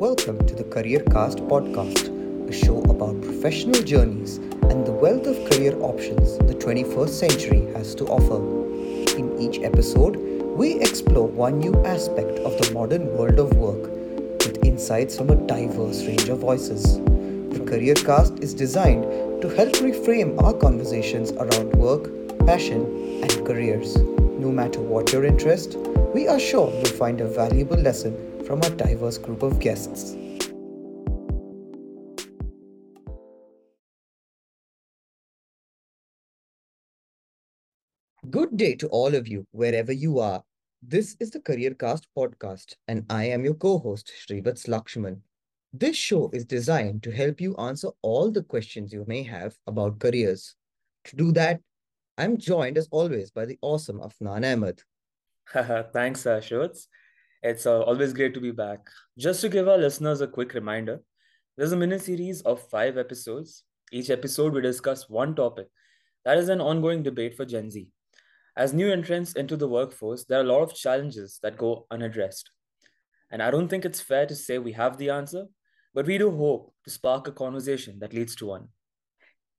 Welcome to the Career Cast podcast, a show about professional journeys and the wealth of career options the 21st century has to offer. In each episode, we explore one new aspect of the modern world of work with insights from a diverse range of voices. The Career Cast is designed to help reframe our conversations around work, passion, and careers. No matter what your interest, we are sure you'll find a valuable lesson from our diverse group of guests. Good day to all of you, wherever you are. This is the CareerCast podcast, and I am your co host, Shrivats Lakshman. This show is designed to help you answer all the questions you may have about careers. To do that, I'm joined as always by the awesome Afnan Ahmed. Thanks, uh, it's uh, always great to be back. Just to give our listeners a quick reminder, there's a mini series of five episodes. Each episode, we discuss one topic that is an ongoing debate for Gen Z. As new entrants into the workforce, there are a lot of challenges that go unaddressed. And I don't think it's fair to say we have the answer, but we do hope to spark a conversation that leads to one.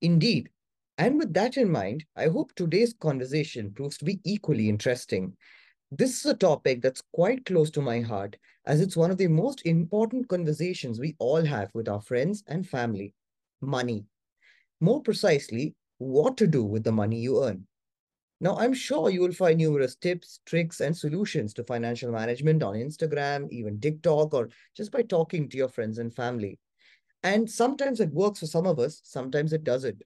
Indeed. And with that in mind, I hope today's conversation proves to be equally interesting this is a topic that's quite close to my heart, as it's one of the most important conversations we all have with our friends and family money. More precisely, what to do with the money you earn. Now, I'm sure you will find numerous tips, tricks, and solutions to financial management on Instagram, even TikTok, or just by talking to your friends and family. And sometimes it works for some of us, sometimes it doesn't.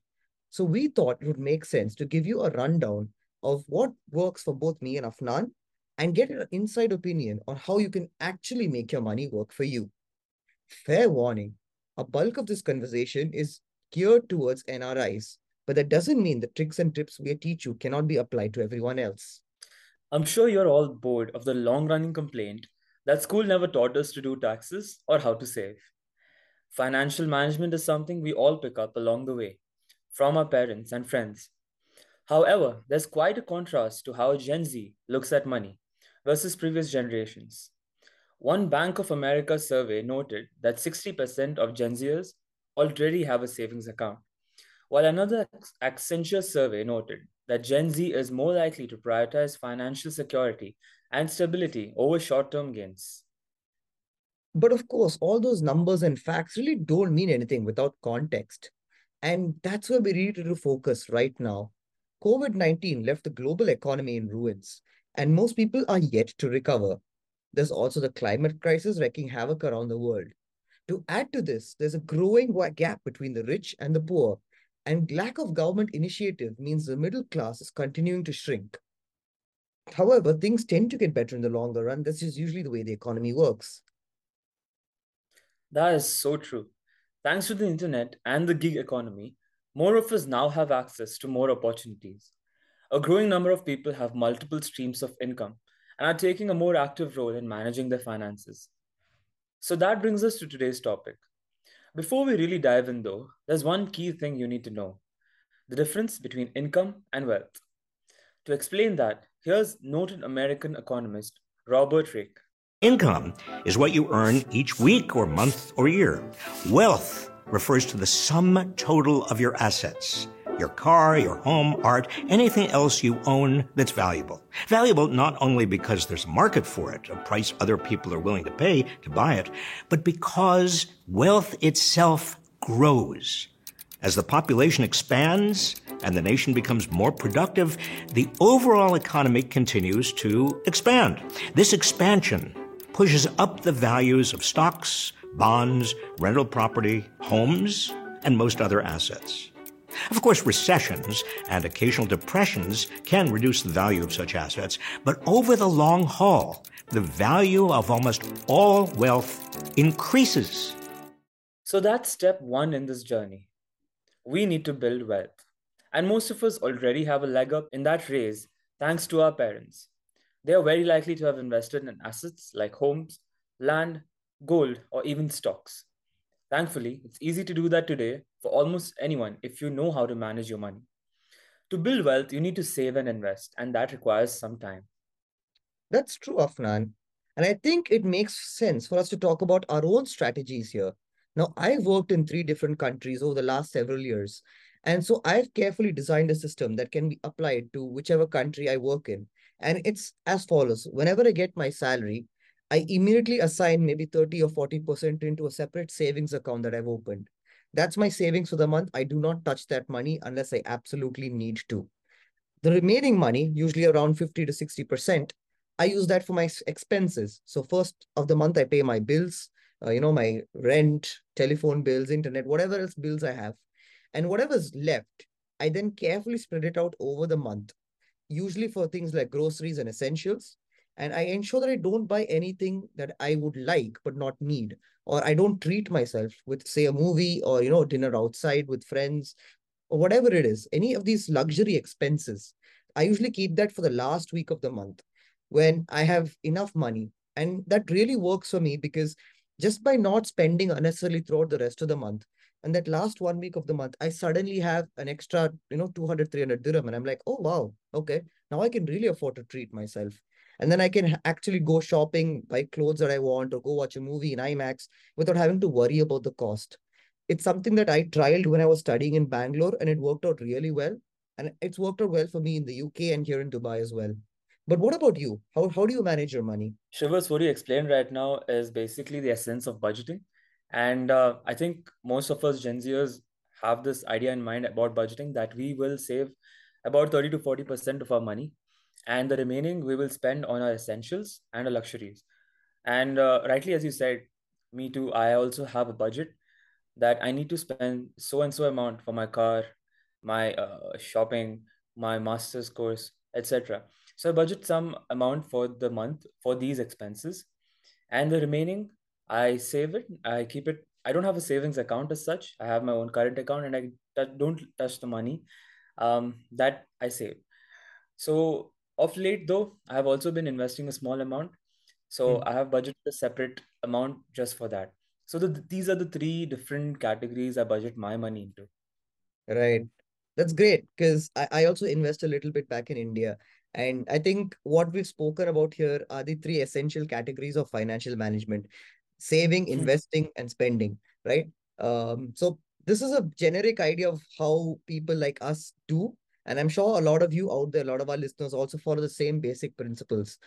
So we thought it would make sense to give you a rundown of what works for both me and Afnan and get an inside opinion on how you can actually make your money work for you. Fair warning, a bulk of this conversation is geared towards NRIs, but that doesn't mean the tricks and tips we teach you cannot be applied to everyone else. I'm sure you're all bored of the long running complaint that school never taught us to do taxes or how to save. Financial management is something we all pick up along the way from our parents and friends. However, there's quite a contrast to how Gen Z looks at money versus previous generations. One Bank of America survey noted that 60% of Gen Zers already have a savings account, while another Accenture survey noted that Gen Z is more likely to prioritize financial security and stability over short term gains. But of course, all those numbers and facts really don't mean anything without context. And that's where we need to focus right now. COVID 19 left the global economy in ruins, and most people are yet to recover. There's also the climate crisis wreaking havoc around the world. To add to this, there's a growing gap between the rich and the poor, and lack of government initiative means the middle class is continuing to shrink. However, things tend to get better in the longer run. This is usually the way the economy works. That is so true. Thanks to the internet and the gig economy, more of us now have access to more opportunities. A growing number of people have multiple streams of income and are taking a more active role in managing their finances. So that brings us to today's topic. Before we really dive in, though, there's one key thing you need to know the difference between income and wealth. To explain that, here's noted American economist Robert Reich. Income is what you earn each week or month or year. Wealth refers to the sum total of your assets your car, your home, art, anything else you own that's valuable. Valuable not only because there's a market for it, a price other people are willing to pay to buy it, but because wealth itself grows. As the population expands and the nation becomes more productive, the overall economy continues to expand. This expansion pushes up the values of stocks, bonds, rental property, homes, and most other assets. Of course, recessions and occasional depressions can reduce the value of such assets, but over the long haul, the value of almost all wealth increases. So that's step one in this journey. We need to build wealth. And most of us already have a leg up in that race thanks to our parents. They are very likely to have invested in assets like homes, land, gold, or even stocks. Thankfully, it's easy to do that today for almost anyone if you know how to manage your money. To build wealth, you need to save and invest, and that requires some time. That's true, Afnan. And I think it makes sense for us to talk about our own strategies here. Now, I've worked in three different countries over the last several years. And so I've carefully designed a system that can be applied to whichever country I work in. And it's as follows whenever I get my salary, I immediately assign maybe 30 or 40% into a separate savings account that I've opened. That's my savings for the month. I do not touch that money unless I absolutely need to. The remaining money, usually around 50 to 60%, I use that for my expenses. So first of the month, I pay my bills, uh, you know, my rent, telephone bills, internet, whatever else bills I have. And whatever's left, I then carefully spread it out over the month, usually for things like groceries and essentials. And I ensure that I don't buy anything that I would like but not need, or I don't treat myself with, say, a movie or, you know, dinner outside with friends or whatever it is, any of these luxury expenses. I usually keep that for the last week of the month when I have enough money. And that really works for me because just by not spending unnecessarily throughout the rest of the month, and that last one week of the month, I suddenly have an extra, you know, 200, 300 dirham. And I'm like, oh, wow, okay, now I can really afford to treat myself. And then I can actually go shopping, buy clothes that I want, or go watch a movie in IMAX without having to worry about the cost. It's something that I trialed when I was studying in Bangalore, and it worked out really well. And it's worked out well for me in the UK and here in Dubai as well. But what about you? How, how do you manage your money? Shrivats, what you explained right now is basically the essence of budgeting. And uh, I think most of us Gen Zers have this idea in mind about budgeting that we will save about 30 to 40% of our money. And the remaining we will spend on our essentials and our luxuries. And uh, rightly, as you said, me too, I also have a budget that I need to spend so and so amount for my car, my uh, shopping, my master's course, etc. So I budget some amount for the month for these expenses, and the remaining I save it. I keep it. I don't have a savings account as such. I have my own current account, and I t- don't touch the money um, that I save. So of late, though, I have also been investing a small amount. So mm. I have budgeted a separate amount just for that. So the, these are the three different categories I budget my money into. Right. That's great because I, I also invest a little bit back in India. And I think what we've spoken about here are the three essential categories of financial management saving, hmm. investing, and spending, right? Um, so this is a generic idea of how people like us do. And I'm sure a lot of you out there, a lot of our listeners also follow the same basic principles.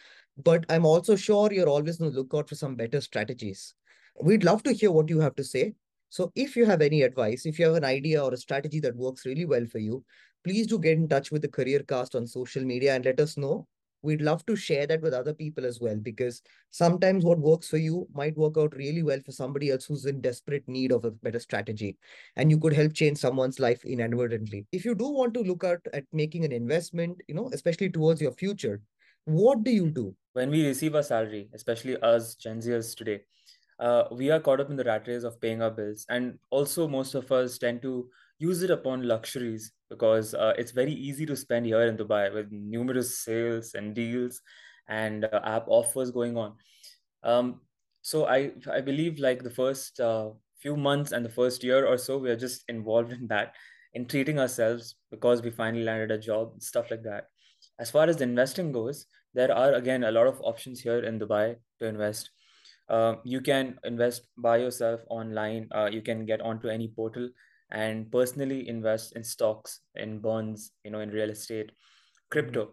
But I'm also sure you're always on the lookout for some better strategies. We'd love to hear what you have to say. So if you have any advice, if you have an idea or a strategy that works really well for you, please do get in touch with the Career Cast on social media and let us know. We'd love to share that with other people as well, because sometimes what works for you might work out really well for somebody else who's in desperate need of a better strategy. And you could help change someone's life inadvertently. If you do want to look at, at making an investment, you know, especially towards your future, what do you do? When we receive a salary, especially us Gen Zers today, uh, we are caught up in the rat race of paying our bills. And also, most of us tend to use it upon luxuries because uh, it's very easy to spend here in Dubai with numerous sales and deals and uh, app offers going on. Um, so I I believe like the first uh, few months and the first year or so we are just involved in that in treating ourselves because we finally landed a job stuff like that. As far as the investing goes, there are again a lot of options here in Dubai to invest. Uh, you can invest by yourself online. Uh, you can get onto any portal and personally invest in stocks, in bonds, you know, in real estate, crypto.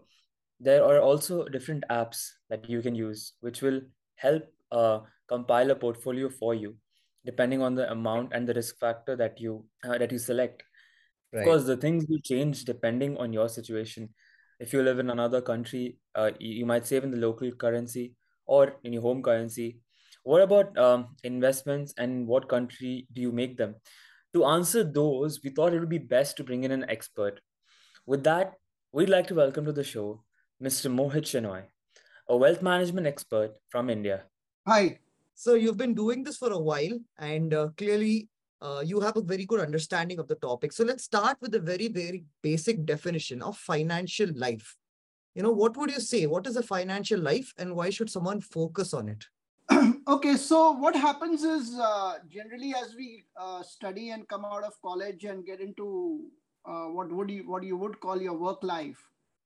There are also different apps that you can use, which will help uh, compile a portfolio for you, depending on the amount and the risk factor that you uh, that you select. Right. Because the things will change depending on your situation. If you live in another country, uh, you, you might save in the local currency or in your home currency. What about um, investments and what country do you make them? To answer those, we thought it would be best to bring in an expert. With that, we'd like to welcome to the show Mr. Mohit Shenoy, a wealth management expert from India. Hi. So you've been doing this for a while, and uh, clearly uh, you have a very good understanding of the topic. So let's start with a very, very basic definition of financial life. You know, what would you say? What is a financial life, and why should someone focus on it? okay, so what happens is uh, generally as we uh, study and come out of college and get into uh, what would you what you would call your work life,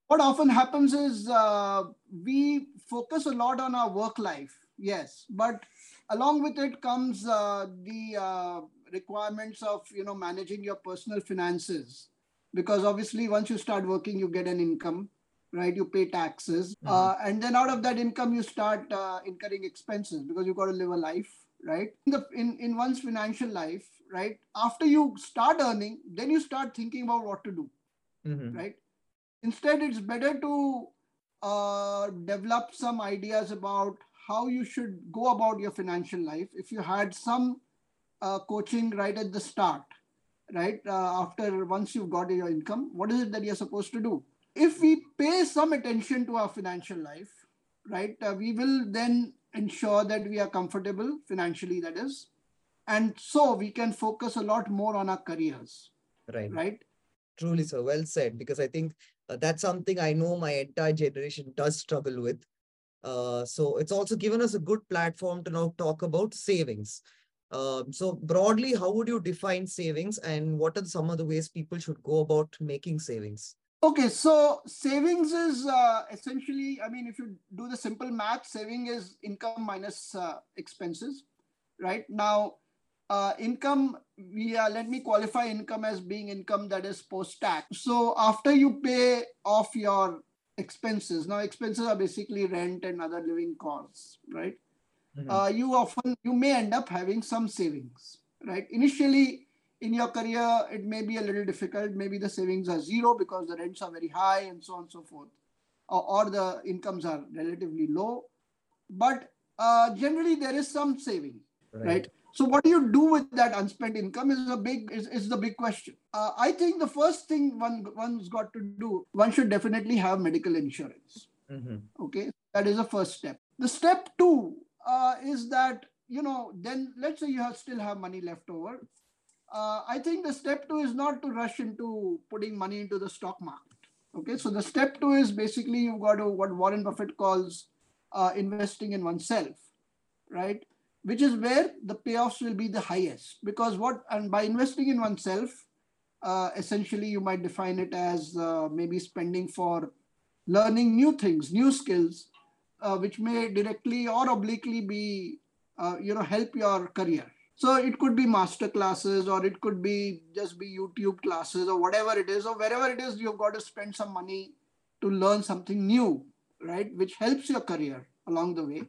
what often happens is uh, we focus a lot on our work life, yes, but along with it comes uh, the uh, requirements of you know managing your personal finances because obviously once you start working you get an income right you pay taxes mm-hmm. uh, and then out of that income you start uh, incurring expenses because you've got to live a life right in, the, in in one's financial life right after you start earning then you start thinking about what to do mm-hmm. right instead it's better to uh, develop some ideas about how you should go about your financial life if you had some uh, coaching right at the start right uh, after once you've got your income what is it that you're supposed to do if we pay some attention to our financial life right uh, we will then ensure that we are comfortable financially that is. And so we can focus a lot more on our careers. Right. Right? Truly so well said. Because i think uh, that's something i know my entire generation does struggle with. Uh, so it's also given us a good platform to now talk about savings. Um, so broadly, how would you define savings and what are some of the ways people should go about making savings? Okay, so savings is uh, essentially, I mean, if you do the simple math, saving is income minus uh, expenses, right? Now, uh, income, we uh, let me qualify income as being income that is post tax. So after you pay off your expenses, now expenses are basically rent and other living costs, right? mm-hmm. uh, you often you may end up having some savings right initially in your career it may be a little difficult maybe the savings are zero because the rents are very high and so on and so forth or, or the incomes are relatively low but uh, generally there is some saving right. right. so what do you do with that unspent income is a big is, is the big question uh, i think the first thing one one's got to do one should definitely have medical insurance mm-hmm. okay that is the first step the step two uh, is that you know then let's say you have still have money left over uh, i think the step two is not to rush into putting money into the stock market. Okay so the step two is basically you've got to what warren buffett calls uh, investing in oneself right? Which is where the payoffs will be the highest. Because what and by investing in oneself uh, essentially you might define it as uh, maybe spending for learning new things new skills uh, which may directly or obliquely be, uh, you know, help your career. So it could be master classes or it could be just be YouTube classes or whatever it is, or wherever it is, you've got to spend some money to learn something new, right? Which helps your career along the way.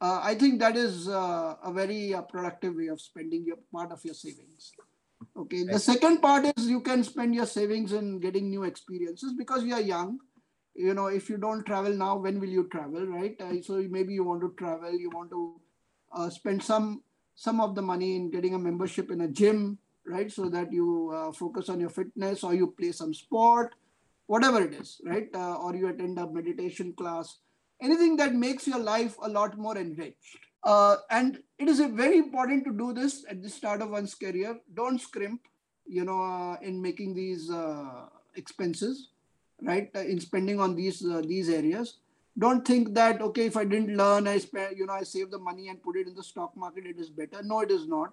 Uh, I think that is uh, a very uh, productive way of spending your part of your savings. Okay. The second part is you can spend your savings in getting new experiences because you are young you know if you don't travel now when will you travel right uh, so maybe you want to travel you want to uh, spend some some of the money in getting a membership in a gym right? So that you uh, focus on your fitness or you play some sport whatever it is right? Uh, or you attend a meditation class. Anything that makes your life a lot more enriched. Uh, and it is very important to do this at the start of one's career. Don't scrimp you know uh, in making these expenses right? Uh, in spending on these uh, these areas don't think that okay if i didn't learn i spend you know i save the money and put it in the stock market it is better no it is not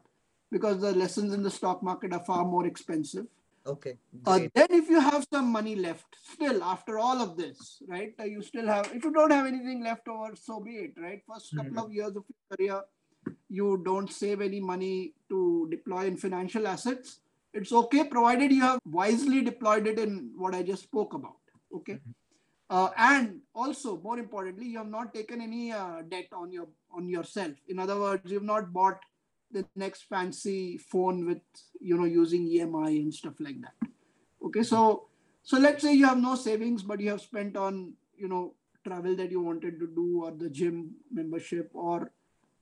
because the lessons in the stock market are far more expensive okay uh, then if you have some money left still after all of this right uh, you still have if you don't have anything left over so be it right 1st couple mm-hmm. of years of your career you don't save any money to deploy in financial assets it's okay provided you have wisely deployed it in what I just spoke about. Okay. Mm-hmm. Uh, and also, more importantly, you have not taken any uh, debt on your on yourself. In other words, you've not bought the next fancy phone with you know using EMI and stuff like that. Okay, so so let's say you have no savings, but you have spent on you know travel that you wanted to do, or the gym membership, or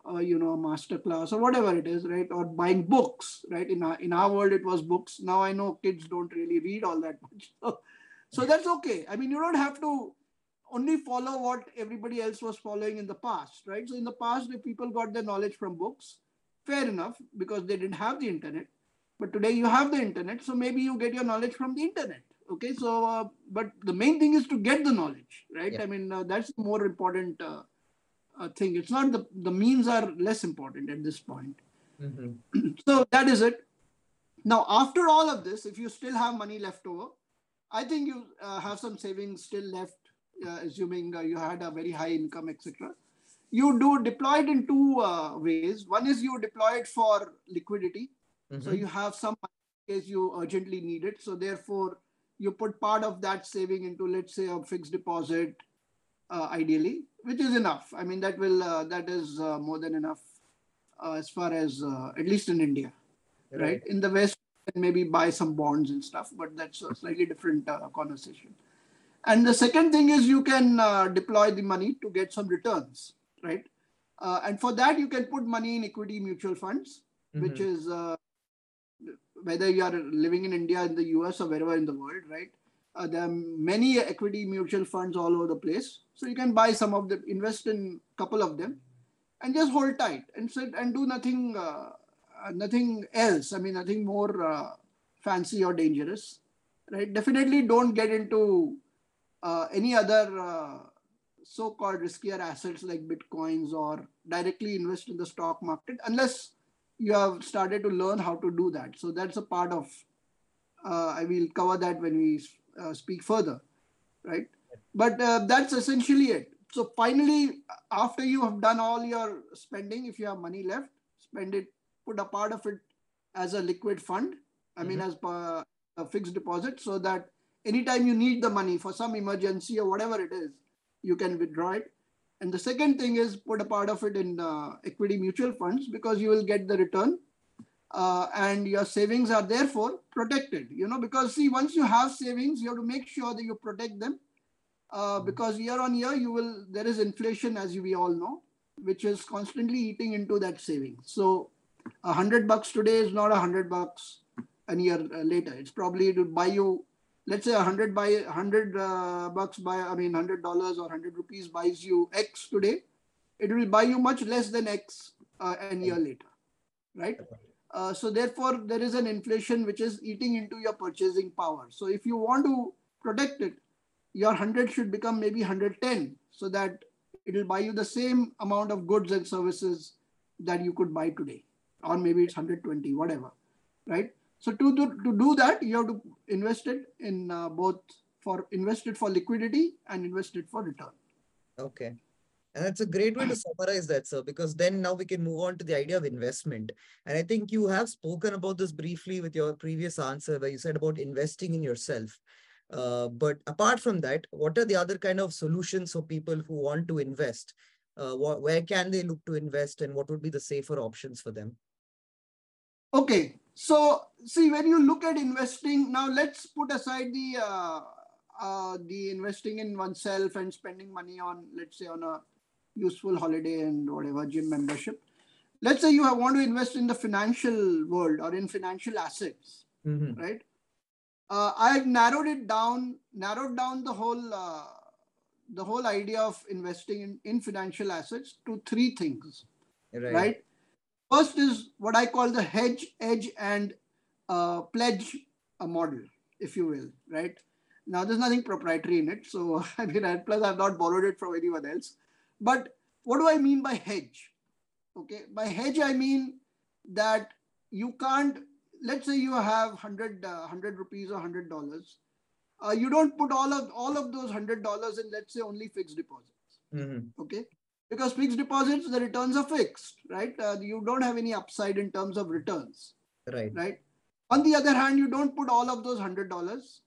uh, you know, a master class or whatever it is, right? Or buying books, right? In our, in our world, it was books. Now I know kids don't really read all that much. So, so that's okay. I mean, you don't have to only follow what everybody else was following in the past, right? So in the past, if people got their knowledge from books, fair enough, because they didn't have the internet. But today you have the internet, so maybe you get your knowledge from the internet. Okay, so uh, but the main thing is to get the knowledge, right? Yeah. I mean, uh, that's more important uh, uh, thing. It's not the the means are less important at this point. Mm-hmm. so that is it. Now, after all of this, if you still have money left over, I think you uh, have some savings still left, uh, assuming uh, you had a very high income, etc. You do deploy it in two uh, ways. One is you deploy it for liquidity, Mm-hmm. so you have some in case you urgently need it. So therefore, you put part of that saving into, let's say, a fixed deposit, uh, ideally, which is enough. I mean, that will uh, that is uh, more than enough uh, as far as uh, at least in India, right? In the West, can maybe buy some bonds and stuff, but that's a slightly different uh, conversation. And the second thing is you can uh, deploy the money to get some returns, right? Uh, and for that, you can put money in equity mutual funds, which Mhm. is uh, whether you are living in India, in the US, or wherever in the world, right? Uh, there are many equity mutual funds all over the place. So you can buy some of them, invest in a couple of them, and just hold tight and sit and do nothing, uh, nothing else. I mean, nothing more uh, fancy or dangerous, right? Definitely don't get into uh, any other uh, so-called riskier assets like bitcoins or directly invest in the stock market unless you have started to learn how to do that. So that's a part of. Uh, I will cover that when we uh, speak further, right? But uh, that's essentially it. So finally, after you have done all your spending, if you have money left, spend it. Put a part of it as a liquid fund. I mean, as per a fixed deposit, so that anytime you need the money for some emergency or whatever it is, you can withdraw it. And the second thing is put a part of it in uh, equity mutual funds because you will get the return uh, and your savings are therefore protected. You know, because see, once you have savings, you have to make sure that you protect them uh, because year on year you will there is inflation as we all know, which is constantly eating into that savings. So a hundred bucks today is not a hundred bucks a year uh, later. It's probably to buy you, let's say a hundred by hundred uh, bucks by I mean hundred dollars or hundred rupees buys you X today. It will buy you much less than X uh, a year later, right? Uh, so therefore, there is an inflation which is eating into your purchasing power. So if you want to protect it, your 100 should become maybe 110 so that it will buy you the same amount of goods and services that you could buy today. Or maybe it's 120, whatever, right? So to do, to do that, you have to invest it in uh, both for invest it for liquidity and invest it for return. Okay. And that's a great way to summarize that, sir, because then now we can move on to the idea of investment. And I think you have spoken about this briefly with your previous answer, where you said about investing in yourself. Uh, but apart from that, what are the other kind of solutions for people who want to invest? Uh, wh- where can they look to invest and what would be the safer options for them? Okay, so see when you look at investing now, let's put aside the uh, uh, the investing in oneself and spending money on, let's say, on a useful holiday and whatever gym membership. Let's say you have, want to invest in the financial world or in financial assets, Mhm. right? Uh, I've narrowed it down, narrowed down the whole uh, the whole idea of investing in, in financial assets to three things Right. right? First is what I call the hedge, edge, and uh, pledge uh, model, if you will, right? Now, there's nothing proprietary in it. So, I mean, plus, I've not borrowed it from anyone else. But what do I mean by hedge? Okay, by hedge, I mean that you can't, let's say you have 100, uh, 100 rupees or $100. Uh, you don't put all of all of those $100 in, let's say, only fixed deposits Mhm. okay because fixed deposits the returns are fixed right uh, you don't have any upside in terms of returns Right. right on the other hand you don't put all of those $100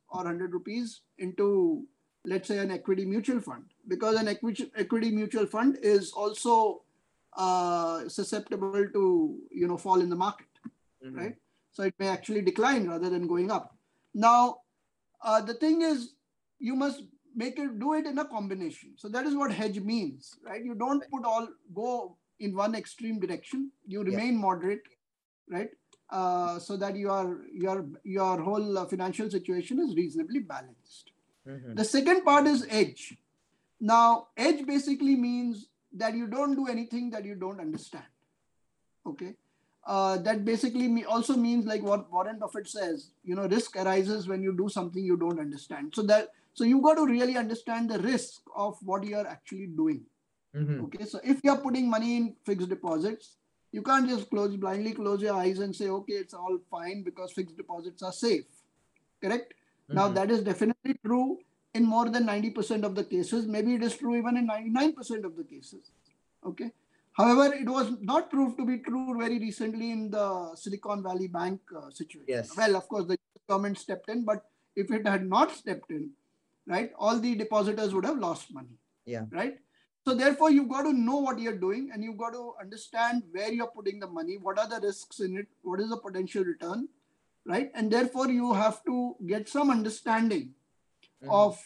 or 100 rupees into let's say an equity mutual fund because an equity equity mutual fund is also uh, susceptible to you know fall in the market Mhm. right? So it may actually decline rather than going up. Now, uh, the thing is, you must make it do it in a combination. So that is what hedge means, right? You don't put all go in one extreme direction. You Yeah. remain moderate, right? Uh, so that your your your whole uh, financial situation is reasonably balanced. Mhm. The second part is edge. Now, edge basically means that you don't do anything that you don't understand. Okay. Uh, that basically me also means like what Warren Buffett says, you know, risk arises when you do something you don't understand. So that so you've got to really understand the risk of what you are actually doing. Mhm. Okay. So if you're putting money in fixed deposits, you can't just close blindly close your eyes and say, okay, it's all fine because fixed deposits are safe. Correct? Mm-hmm. Now, that is definitely true in more than 90% of the cases. Maybe it is true even in 99% of the cases. Okay. However, it was not proved to be true very recently in the Silicon Valley Bank uh, situation. Yes. Well, of course, the government stepped in, but if it had not stepped in, right, all the depositors would have lost money. Yeah. Right. So therefore, you've got to know what you're doing and you've got to understand where you're putting the money, what are the risks in it, what is the potential return, right? And therefore, you have to get some understanding mm-hmm. of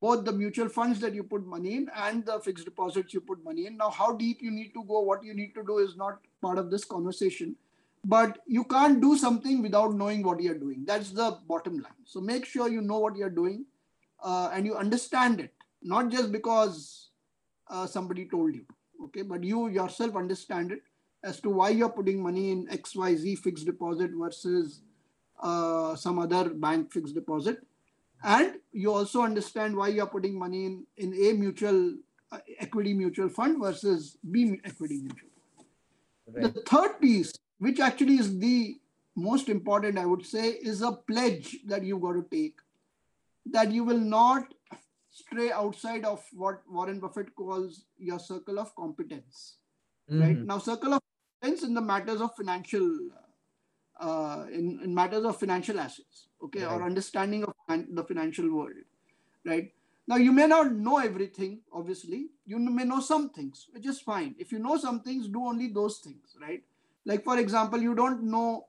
both the mutual funds that you put money in and the fixed deposits you put money in. Now, how deep you need to go, what you need to do is not part of this conversation. But you can't do something without knowing what you're doing. That's the bottom line. So make sure you know what you're doing uh, and you understand it, not just because uh, somebody told you okay but you yourself understand it as to why you're putting money in xyz fixed deposit versus uh, some other bank fixed deposit and you also understand why you're putting money in in a mutual uh, equity mutual fund versus b equity mutual right. the third piece which actually is the most important i would say is a pledge that you've got to take that you will not stray outside of what Warren Buffett calls your circle of competence. Mm-hmm. Right now, circle of competence in the matters of financial, uh, in, in matters of financial assets, okay, right. or understanding of the financial world, right? Now, you may not know everything, obviously. You may know some things, which is fine. If you know some things, do only those things, right? Like, for example, you don't know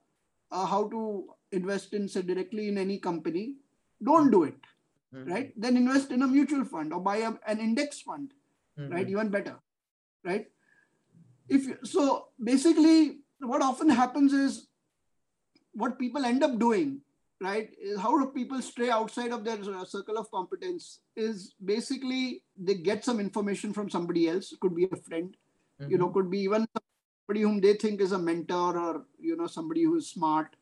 uh, how to invest in, say, directly in any company, don't do it mm-hmm. right? Then invest in a mutual fund or buy a, an index fund, mm-hmm. right? Even better, right? If so, basically, what often happens is what people end up doing, right? Is how do people stray outside of their uh, circle of competence? Is basically they get some information from somebody else. Could be a friend, mm-hmm. you know, could be even somebody whom they think is a mentor or you know somebody who is smart,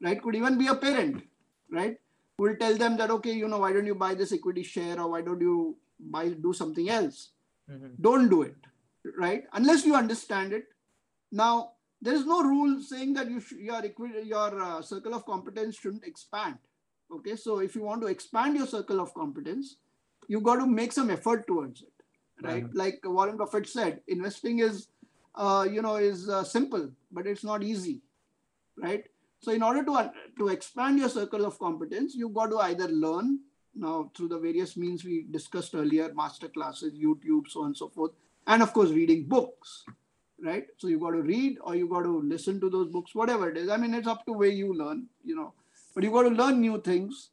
right? Could even be a parent, right? Will tell them that okay you know why don't you buy this equity share or why don't you buy do something else? Mm-hmm. don't do it right? Unless you understand it. Now there is no rule saying that you sh- your equity your uh, circle of competence shouldn't expand okay? So if you want to expand your circle of competence you've got to make some effort towards it right? Mm-hmm. like warren buffett said investing is uh, you know is uh, simple but it's not easy right so in order to, to expand your circle of competence, you've got to either learn now through the various means we discussed earlier, master classes, YouTube, so on and so forth, and of course reading books, right? So you've got to read or you've got to listen to those books, whatever it is. I mean, it's up to where you learn, you know, but you've got to learn new things,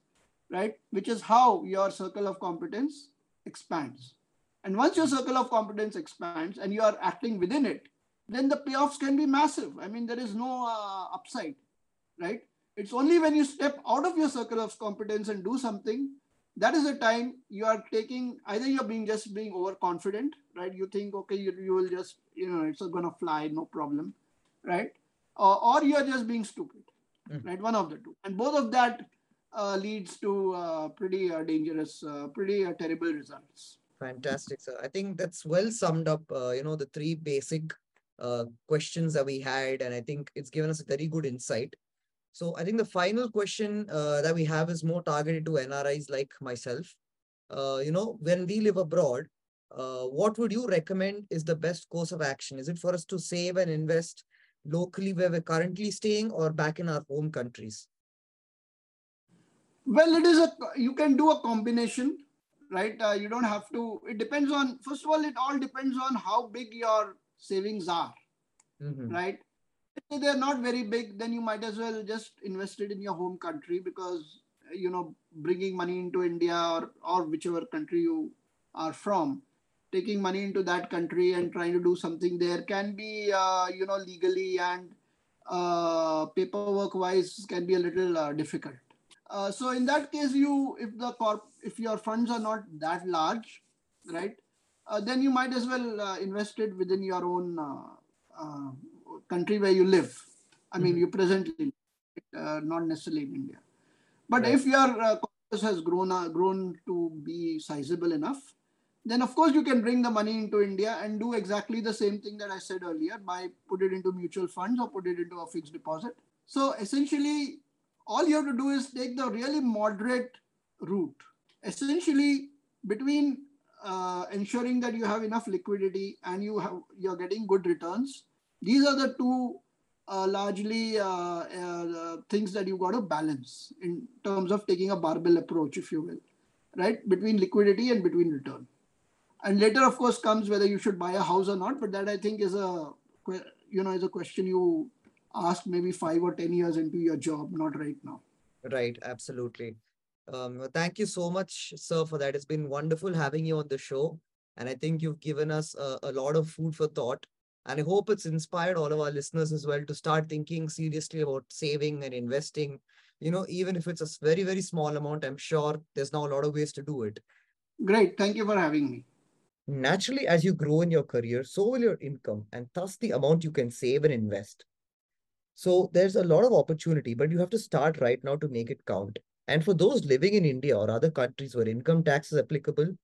right? Which is how your circle of competence expands. And once your circle of competence expands and you are acting within it, then the payoffs can be massive. I mean, there is no uh, upside right? It's only when you step out of your circle of competence and do something, that is the time you are taking, either you're being just being overconfident, right? You think, okay, you, you will just, you know, it's going to fly, no problem, right? Or, or you're just being stupid, mm. right? One of the two. And both of that uh, leads to uh, pretty uh, dangerous, uh, pretty uh, terrible results. Fantastic, sir. I think that's well summed up, uh, you know, the three basic questions that we had. And I think it's given us a very good insight. So I think the final question uh, that we have is more targeted to NRIs like myself. Uh, you know, when we live abroad, uh, what would you recommend is the best course of action? Is it for us to save and invest locally where we're currently staying or back in our home countries? Well, it is a, you can do a combination, right? Uh, you don't have to, it depends on, first of all, it all depends on how big your savings are, mm-hmm. right? They're not very big, then you might as well just invest it in your home country because you know bringing money into India or or whichever country you are from, taking money into that country and trying to do something there can be uh, you know legally and uh, paperwork wise can be a little uh, difficult. Uh, so in that case, you if the corp if your funds are not that large, right, uh, then you might as well uh, invest it within your own country where you live. I mean, mm-hmm. you presently, uh, not necessarily in India. But right. if your uh, corpus has grown uh, grown to be sizable enough, then of course you can bring the money into India and do exactly the same thing that I said earlier by put it into mutual funds or put it into a fixed deposit. So essentially, all you have to do is take the really moderate route. Essentially, between uh, ensuring that you have enough liquidity and you have you're getting good returns, these are the two uh, largely uh, uh, things that you've got to balance in terms of taking a barbell approach, if you will, right? Between liquidity and between return. And later, of course, comes whether you should buy a house or not. But that I think is a you know is a question you ask maybe five or ten years into your job, not right now. Right, absolutely. Um, thank you so much, sir, for that. It's been wonderful having you on the show. And I think you've given us a, a lot of food for thought and I hope it's inspired all of our listeners as well to start thinking seriously about saving and investing. You know, even if it's a very, very small amount, I'm sure there's now a lot of ways to do it. Great. Thank you for having me. Naturally, as you grow in your career, so will your income and thus the amount you can save and invest. So there's a lot of opportunity, but you have to start right now to make it count. And for those living in India or other countries where income tax is applicable,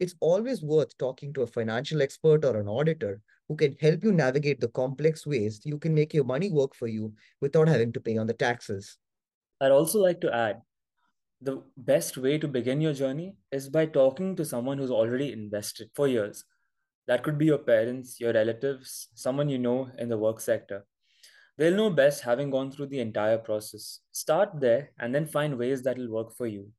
it's always worth talking to a financial expert or an auditor who can help you navigate the complex ways you can make your money work for you without having to pay on the taxes. I'd also like to add the best way to begin your journey is by talking to someone who's already invested for years. That could be your parents, your relatives, someone you know in the work sector. They'll know best having gone through the entire process. Start there and then find ways that will work for you.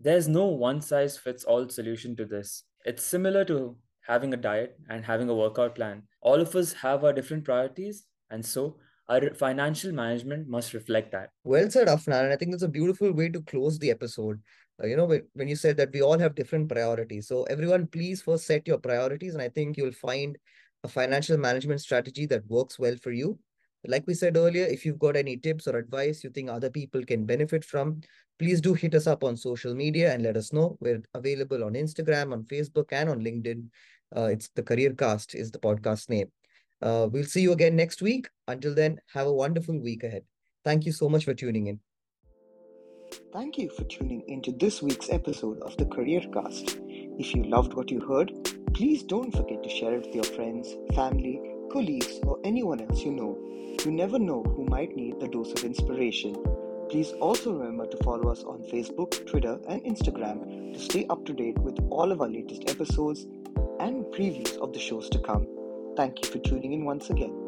There's no one size fits all solution to this. It's similar to having a diet and having a workout plan. All of us have our different priorities, and so our financial management must reflect that. Well said, Afnan. And I think that's a beautiful way to close the episode. Uh, you know, when you said that we all have different priorities. So, everyone, please first set your priorities, and I think you'll find a financial management strategy that works well for you. Like we said earlier, if you've got any tips or advice you think other people can benefit from, please do hit us up on social media and let us know. We're available on Instagram, on Facebook, and on LinkedIn. Uh, it's the Career Cast is the podcast name. Uh, we'll see you again next week. Until then, have a wonderful week ahead. Thank you so much for tuning in. Thank you for tuning into this week's episode of the Career Cast. If you loved what you heard, please don't forget to share it with your friends, family, colleagues, or anyone else you know. You never know who might need a dose of inspiration. Please also remember to follow us on Facebook, Twitter, and Instagram to stay up to date with all of our latest episodes and previews of the shows to come. Thank you for tuning in once again.